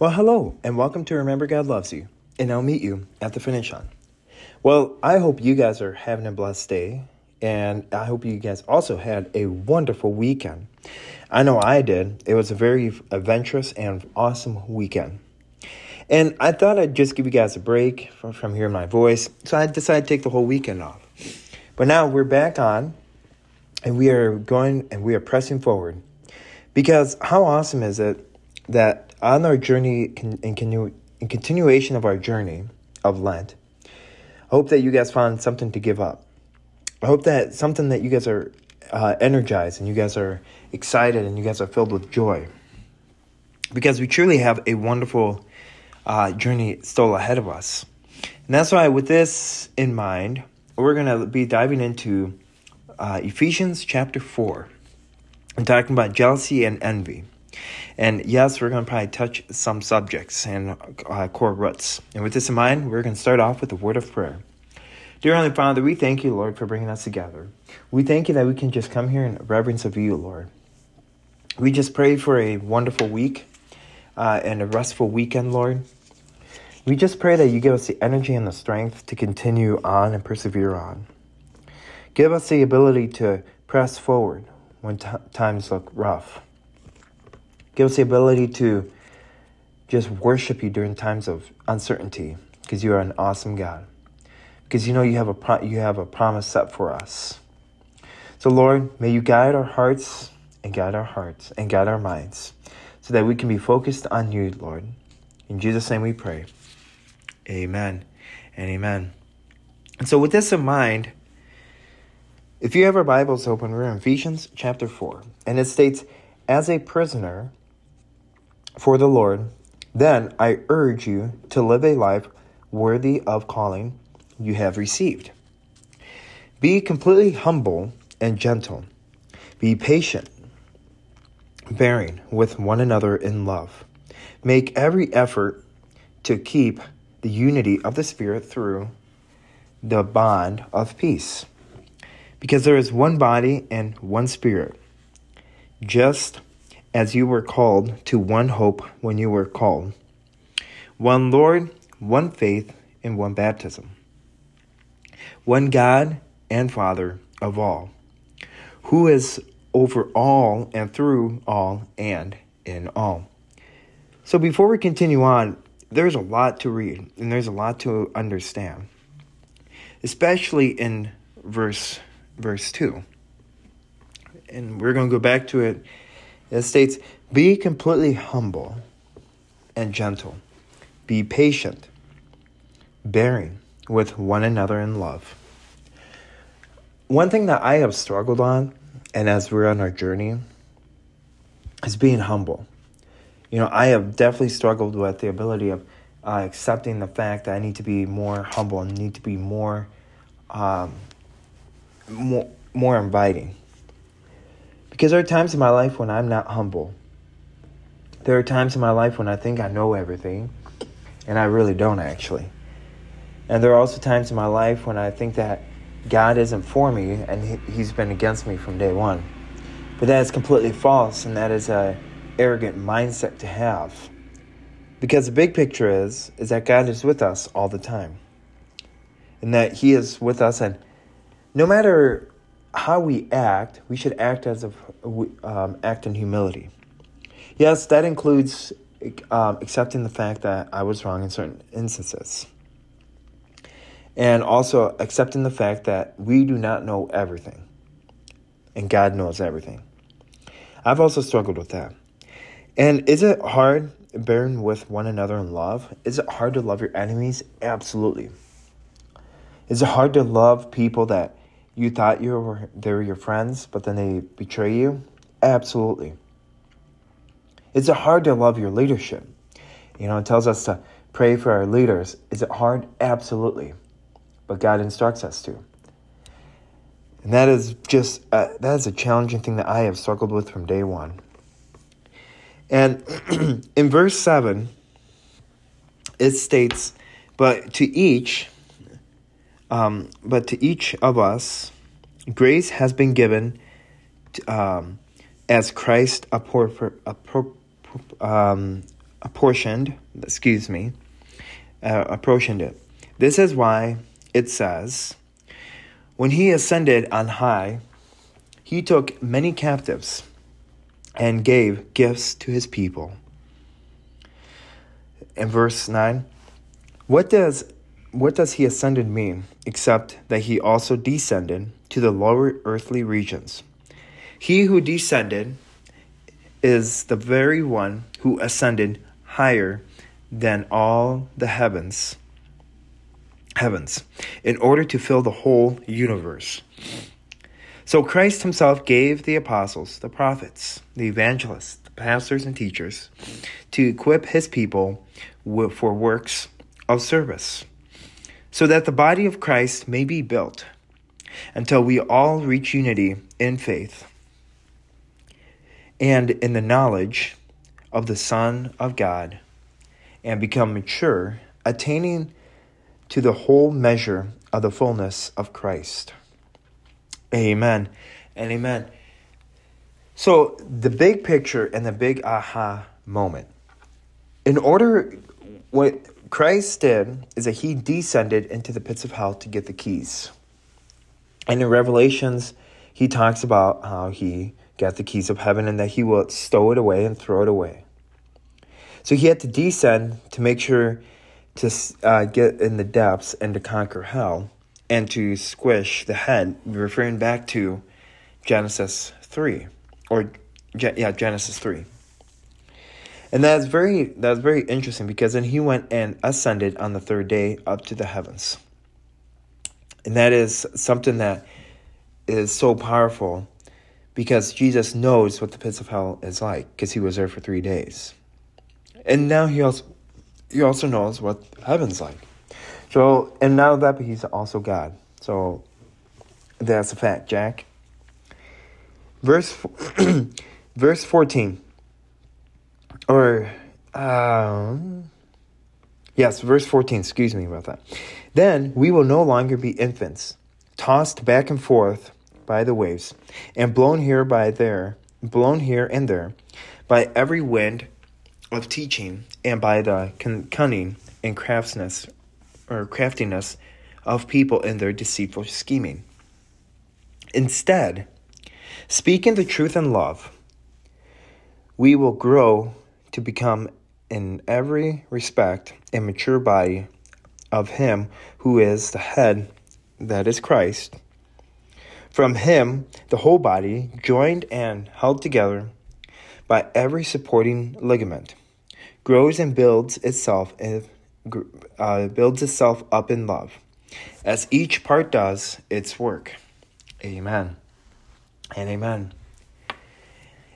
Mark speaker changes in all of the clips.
Speaker 1: Well, hello, and welcome to Remember God Loves You, and I'll meet you at the finish line. Well, I hope you guys are having a blessed day, and I hope you guys also had a wonderful weekend. I know I did. It was a very adventurous and awesome weekend. And I thought I'd just give you guys a break from, from hearing my voice, so I decided to take the whole weekend off. But now we're back on, and we are going and we are pressing forward. Because how awesome is it that on our journey in, in continuation of our journey of Lent, I hope that you guys found something to give up. I hope that something that you guys are uh, energized and you guys are excited and you guys are filled with joy. Because we truly have a wonderful uh, journey still ahead of us. And that's why, with this in mind, we're going to be diving into uh, Ephesians chapter 4 and talking about jealousy and envy. And yes, we're going to probably touch some subjects and uh, core roots. And with this in mind, we're going to start off with a word of prayer. Dear Heavenly Father, we thank you, Lord, for bringing us together. We thank you that we can just come here in reverence of you, Lord. We just pray for a wonderful week uh, and a restful weekend, Lord. We just pray that you give us the energy and the strength to continue on and persevere on. Give us the ability to press forward when t- times look rough. Give us the ability to just worship you during times of uncertainty because you are an awesome God. Because you know you have a pro- you have a promise set for us. So Lord, may you guide our hearts and guide our hearts and guide our minds so that we can be focused on you, Lord. In Jesus' name we pray. Amen and amen. And so with this in mind, if you have our Bibles open, we're in Ephesians chapter 4. And it states, As a prisoner for the Lord, then I urge you to live a life worthy of calling you have received. Be completely humble and gentle. Be patient, bearing with one another in love. Make every effort to keep the unity of the Spirit through the bond of peace. Because there is one body and one Spirit, just as you were called to one hope when you were called, one Lord, one faith, and one baptism, one God and Father of all, who is over all and through all and in all. So before we continue on, there's a lot to read and there's a lot to understand, especially in verse verse 2. And we're going to go back to it it states, Be completely humble and gentle, be patient, bearing with one another in love. One thing that I have struggled on, and as we're on our journey, is being humble. You know, I have definitely struggled with the ability of uh, accepting the fact that I need to be more humble and need to be more, um, more, more inviting. Because there are times in my life when I'm not humble. There are times in my life when I think I know everything, and I really don't actually. And there are also times in my life when I think that God isn't for me and He's been against me from day one. But that is completely false, and that is a arrogant mindset to have. Because the big picture is is that God is with us all the time. And that He is with us and no matter how we act, we should act as a um, act in humility. Yes, that includes um, accepting the fact that I was wrong in certain instances, and also accepting the fact that we do not know everything, and God knows everything. I've also struggled with that. And is it hard bearing with one another in love? Is it hard to love your enemies? Absolutely. Is it hard to love people that you thought you were they were your friends, but then they betray you? Absolutely. Is it hard to love your leadership? You know, it tells us to pray for our leaders. Is it hard? Absolutely. But God instructs us to. And that is just uh, that is a challenging thing that I have struggled with from day one. And in verse 7, it states, But to each um, but to each of us, grace has been given um, as Christ appro- appro- um, apportioned, excuse me, uh, apportioned it. This is why it says, When he ascended on high, he took many captives and gave gifts to his people. In verse 9, what does what does he ascended mean except that he also descended to the lower earthly regions? He who descended is the very one who ascended higher than all the heavens heavens in order to fill the whole universe. So Christ himself gave the apostles, the prophets, the evangelists, the pastors and teachers to equip his people for works of service so that the body of Christ may be built until we all reach unity in faith and in the knowledge of the Son of God and become mature, attaining to the whole measure of the fullness of Christ. Amen and amen. So, the big picture and the big aha moment. In order, what Christ did is that he descended into the pits of hell to get the keys. And in Revelations, he talks about how he got the keys of heaven and that he will stow it away and throw it away. So he had to descend to make sure to uh, get in the depths and to conquer hell and to squish the head, referring back to Genesis 3 or yeah, Genesis 3. And that's very that's very interesting because then he went and ascended on the third day up to the heavens. And that is something that is so powerful because Jesus knows what the pits of hell is like because he was there for 3 days. And now he also he also knows what heaven's like. So and now that but he's also God. So that's a fact, Jack. Verse verse 14 or um, yes, verse 14, excuse me about that. Then we will no longer be infants, tossed back and forth by the waves, and blown here by there, blown here and there, by every wind of teaching, and by the cunning and craftiness or craftiness of people in their deceitful scheming. Instead, speaking the truth in love, we will grow to become in every respect a mature body of Him who is the head, that is Christ. From Him, the whole body, joined and held together by every supporting ligament, grows and builds itself uh, builds itself up in love, as each part does its work. Amen and amen.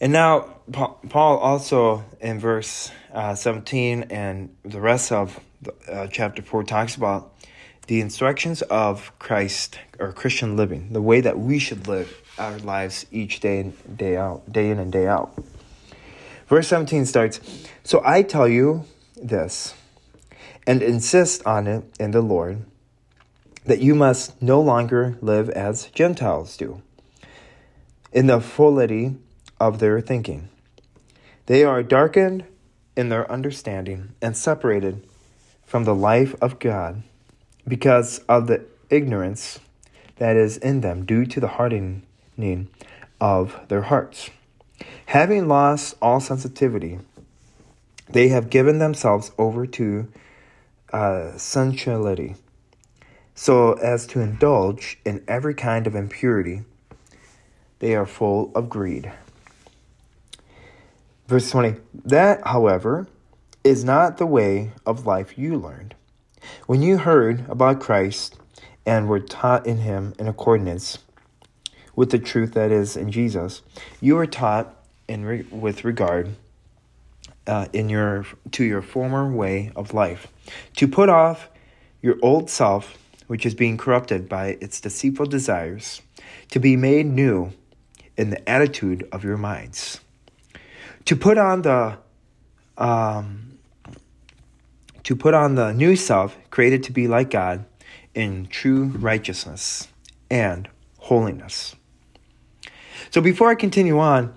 Speaker 1: And now, Paul also in verse uh, 17 and the rest of uh, chapter 4 talks about the instructions of Christ or Christian living, the way that we should live our lives each day and day out, day in and day out. Verse 17 starts So I tell you this, and insist on it in the Lord, that you must no longer live as Gentiles do, in the fullity of their thinking. They are darkened in their understanding and separated from the life of God because of the ignorance that is in them due to the hardening of their hearts. Having lost all sensitivity, they have given themselves over to uh, sensuality, so as to indulge in every kind of impurity. They are full of greed. Verse 20 That, however, is not the way of life you learned. When you heard about Christ and were taught in him in accordance with the truth that is in Jesus, you were taught in re- with regard uh, in your to your former way of life, to put off your old self, which is being corrupted by its deceitful desires, to be made new in the attitude of your minds to put on the um, to put on the new self created to be like God in true righteousness and holiness. So before I continue on,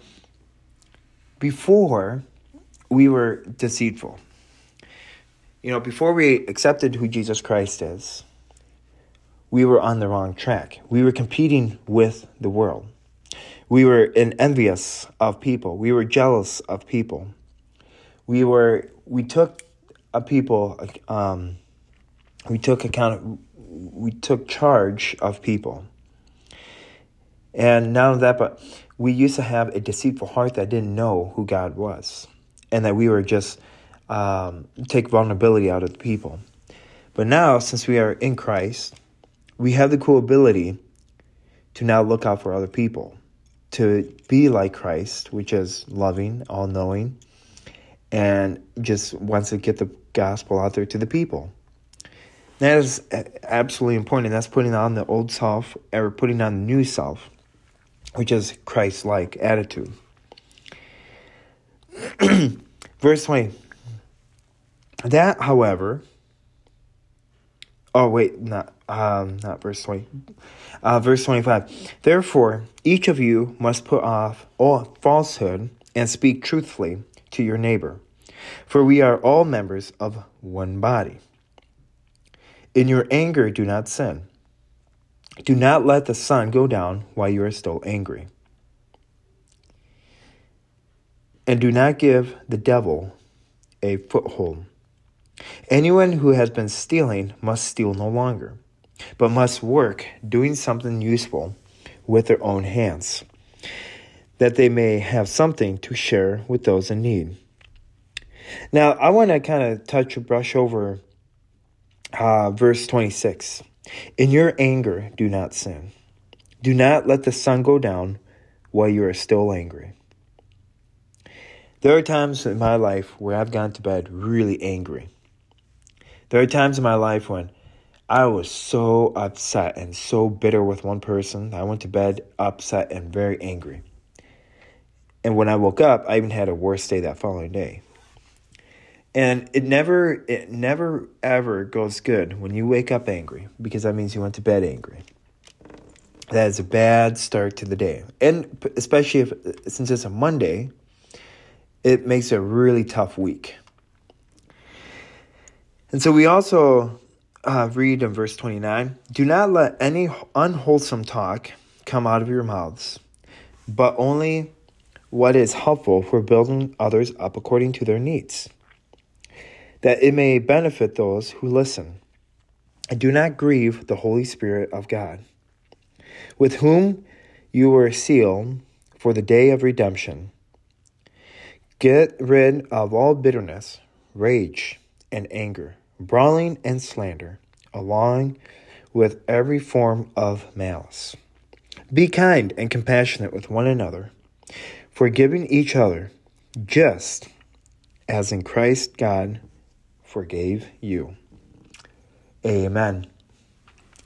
Speaker 1: before we were deceitful. You know, before we accepted who Jesus Christ is, we were on the wrong track. We were competing with the world. We were envious of people. We were jealous of people. We were we took a people um, we took account we took charge of people. And not only that, but we used to have a deceitful heart that didn't know who God was, and that we were just um, take vulnerability out of the people. But now, since we are in Christ, we have the cool ability to now look out for other people, to be like Christ, which is loving, all knowing, and just wants to get the gospel out there to the people. That is absolutely important. and That's putting on the old self or putting on the new self, which is Christ like attitude. Verse 20. That, however, oh, wait, not, um, not verse 20. Uh, verse 25. Therefore, each of you must put off all falsehood and speak truthfully to your neighbor, for we are all members of one body. In your anger, do not sin. Do not let the sun go down while you are still angry. And do not give the devil a foothold. Anyone who has been stealing must steal no longer, but must work doing something useful with their own hands, that they may have something to share with those in need. Now, I want to kind of touch or brush over uh, verse 26 In your anger, do not sin. Do not let the sun go down while you are still angry. There are times in my life where I've gone to bed really angry. There are times in my life when I was so upset and so bitter with one person. I went to bed upset and very angry. And when I woke up, I even had a worse day that following day. And it never, it never ever goes good when you wake up angry because that means you went to bed angry. That is a bad start to the day, and especially if since it's a Monday, it makes a really tough week. And so we also uh, read in verse 29 Do not let any unwholesome talk come out of your mouths, but only what is helpful for building others up according to their needs that it may benefit those who listen. And do not grieve the Holy Spirit of God, with whom you were sealed for the day of redemption. Get rid of all bitterness, rage, and anger, brawling and slander, along with every form of malice. Be kind and compassionate with one another, forgiving each other, just as in Christ God forgave you. Amen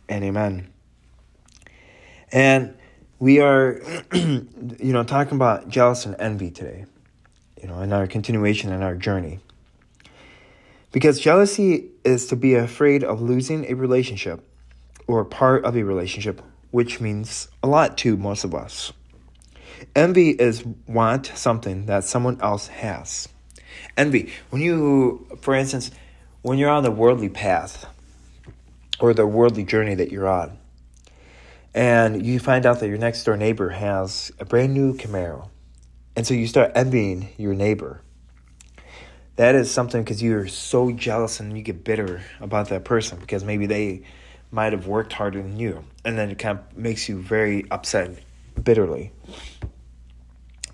Speaker 1: and amen. And we are, you know, talking about jealous and envy today, you know, in our continuation in our journey. Because jealousy is to be afraid of losing a relationship or part of a relationship, which means a lot to most of us. Envy is want something that someone else has. Envy. When you, for instance, when you're on the worldly path or the worldly journey that you're on, and you find out that your next door neighbor has a brand new Camaro, and so you start envying your neighbor. That is something because you're so jealous and you get bitter about that person because maybe they might have worked harder than you, and then it kind of makes you very upset bitterly.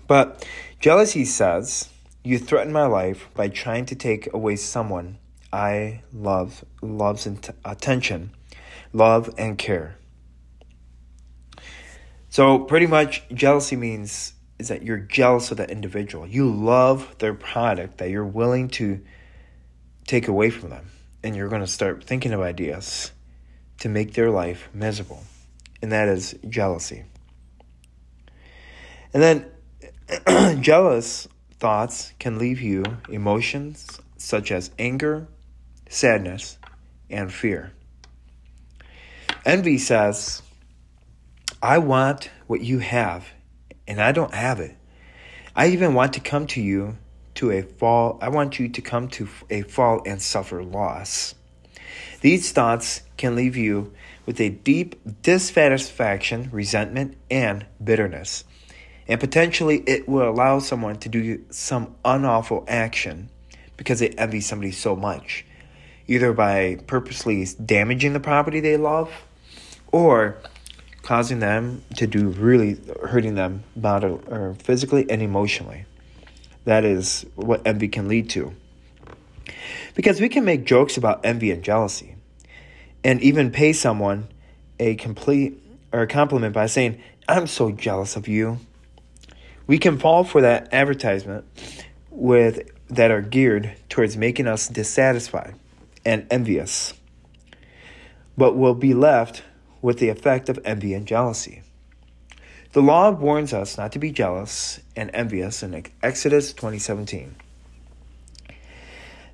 Speaker 1: But jealousy says you threaten my life by trying to take away someone I love, loves attention, love and care. So pretty much jealousy means is that you're jealous of that individual. You love their product that you're willing to take away from them. And you're going to start thinking of ideas to make their life miserable. And that is jealousy. And then jealous thoughts can leave you emotions such as anger, sadness, and fear. Envy says, I want what you have, and I don't have it. I even want to come to you to a fall I want you to come to a fall and suffer loss. These thoughts can leave you with a deep dissatisfaction, resentment, and bitterness. And potentially it will allow someone to do some unlawful action because they envy somebody so much, either by purposely damaging the property they love or causing them to do really hurting them bodily or physically and emotionally. That is what envy can lead to. Because we can make jokes about envy and jealousy and even pay someone a complete or a compliment by saying, I'm so jealous of you. We can fall for that advertisement with that are geared towards making us dissatisfied and envious, but we'll be left with the effect of envy and jealousy. The law warns us not to be jealous and envious in Exodus 2017.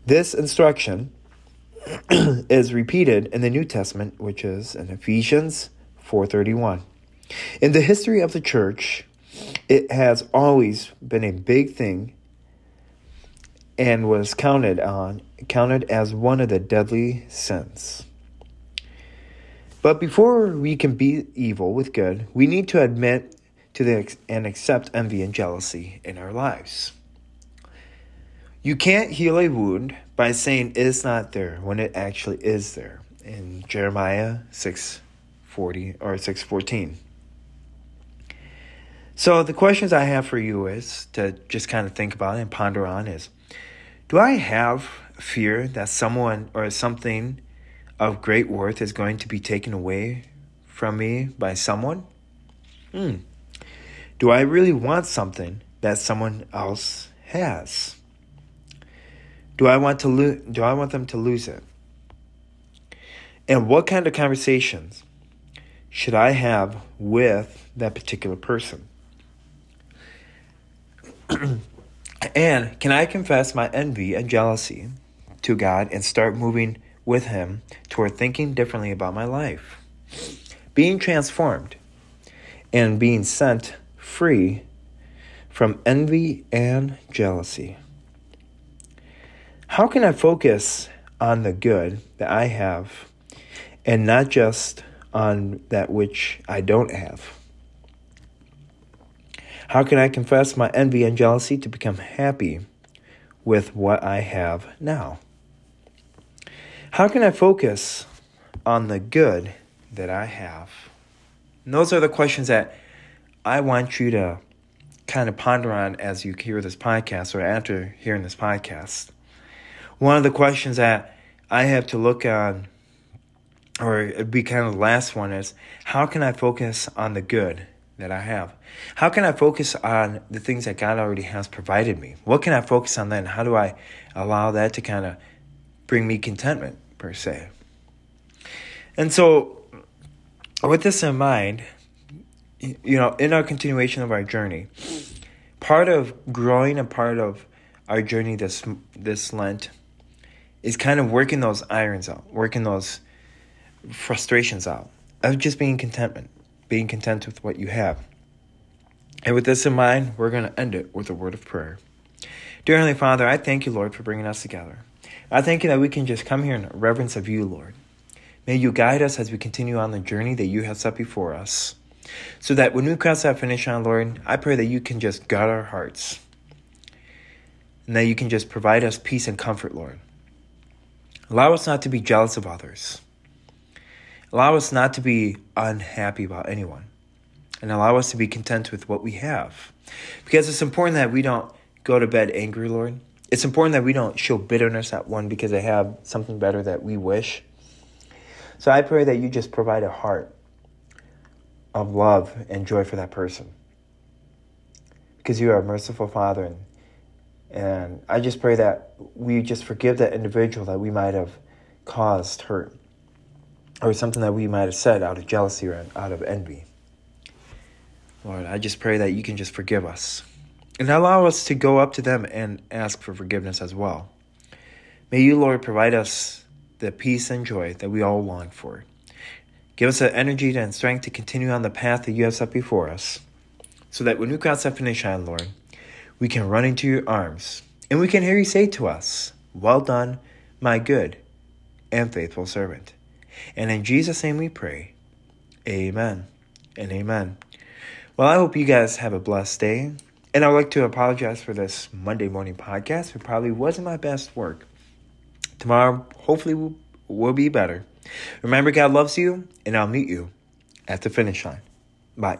Speaker 1: This instruction is repeated in the New Testament, which is in Ephesians 4:31. In the history of the church, it has always been a big thing and was counted on counted as one of the deadly sins. But before we can beat evil with good, we need to admit to the and accept envy and jealousy in our lives. You can't heal a wound by saying it's not there when it actually is there. In Jeremiah 6:40 or 6:14. So the questions I have for you is to just kind of think about and ponder on is do I have fear that someone or something of great worth is going to be taken away from me by someone? Hmm. Do I really want something that someone else has? Do I want to lo- do I want them to lose it? And what kind of conversations should I have with that particular person? And can I confess my envy and jealousy to God and start moving with Him toward thinking differently about my life? Being transformed and being sent free from envy and jealousy. How can I focus on the good that I have and not just on that which I don't have? How can I confess my envy and jealousy to become happy with what I have now? How can I focus on the good that I have? And those are the questions that I want you to kind of ponder on as you hear this podcast or after hearing this podcast. One of the questions that I have to look on, or it'd be kind of the last one, is how can I focus on the good that I have? How can I focus on the things that God already has provided me? What can I focus on then? How do I allow that to kind of bring me contentment, per se? And so, with this in mind, you know, in our continuation of our journey, part of growing and part of our journey this this Lent is kind of working those irons out, working those frustrations out of just being contentment being content with what you have. And with this in mind, we're going to end it with a word of prayer. Dear Heavenly Father, I thank you, Lord, for bringing us together. I thank you that we can just come here in reverence of you, Lord. May you guide us as we continue on the journey that you have set before us. So that when we cross that finish line, Lord, I pray that you can just guard our hearts. And that you can just provide us peace and comfort, Lord. Allow us not to be jealous of others. Allow us not to be unhappy about anyone and allow us to be content with what we have. Because it's important that we don't go to bed angry, Lord. It's important that we don't show bitterness at one because they have something better that we wish. So I pray that you just provide a heart of love and joy for that person. Because you are a merciful Father. And, and I just pray that we just forgive that individual that we might have caused hurt or something that we might have said out of jealousy or out of envy. Lord, I just pray that you can just forgive us and allow us to go up to them and ask for forgiveness as well. May you, Lord, provide us the peace and joy that we all long for. Give us the energy and strength to continue on the path that you have set before us, so that when we cross that finish line, Lord, we can run into your arms and we can hear you say to us, Well done, my good and faithful servant. And in Jesus' name we pray. Amen and amen. Well, I hope you guys have a blessed day. And I would like to apologize for this Monday morning podcast. It probably wasn't my best work. Tomorrow, hopefully, will, will be better. Remember, God loves you, and I'll meet you at the finish line. Bye.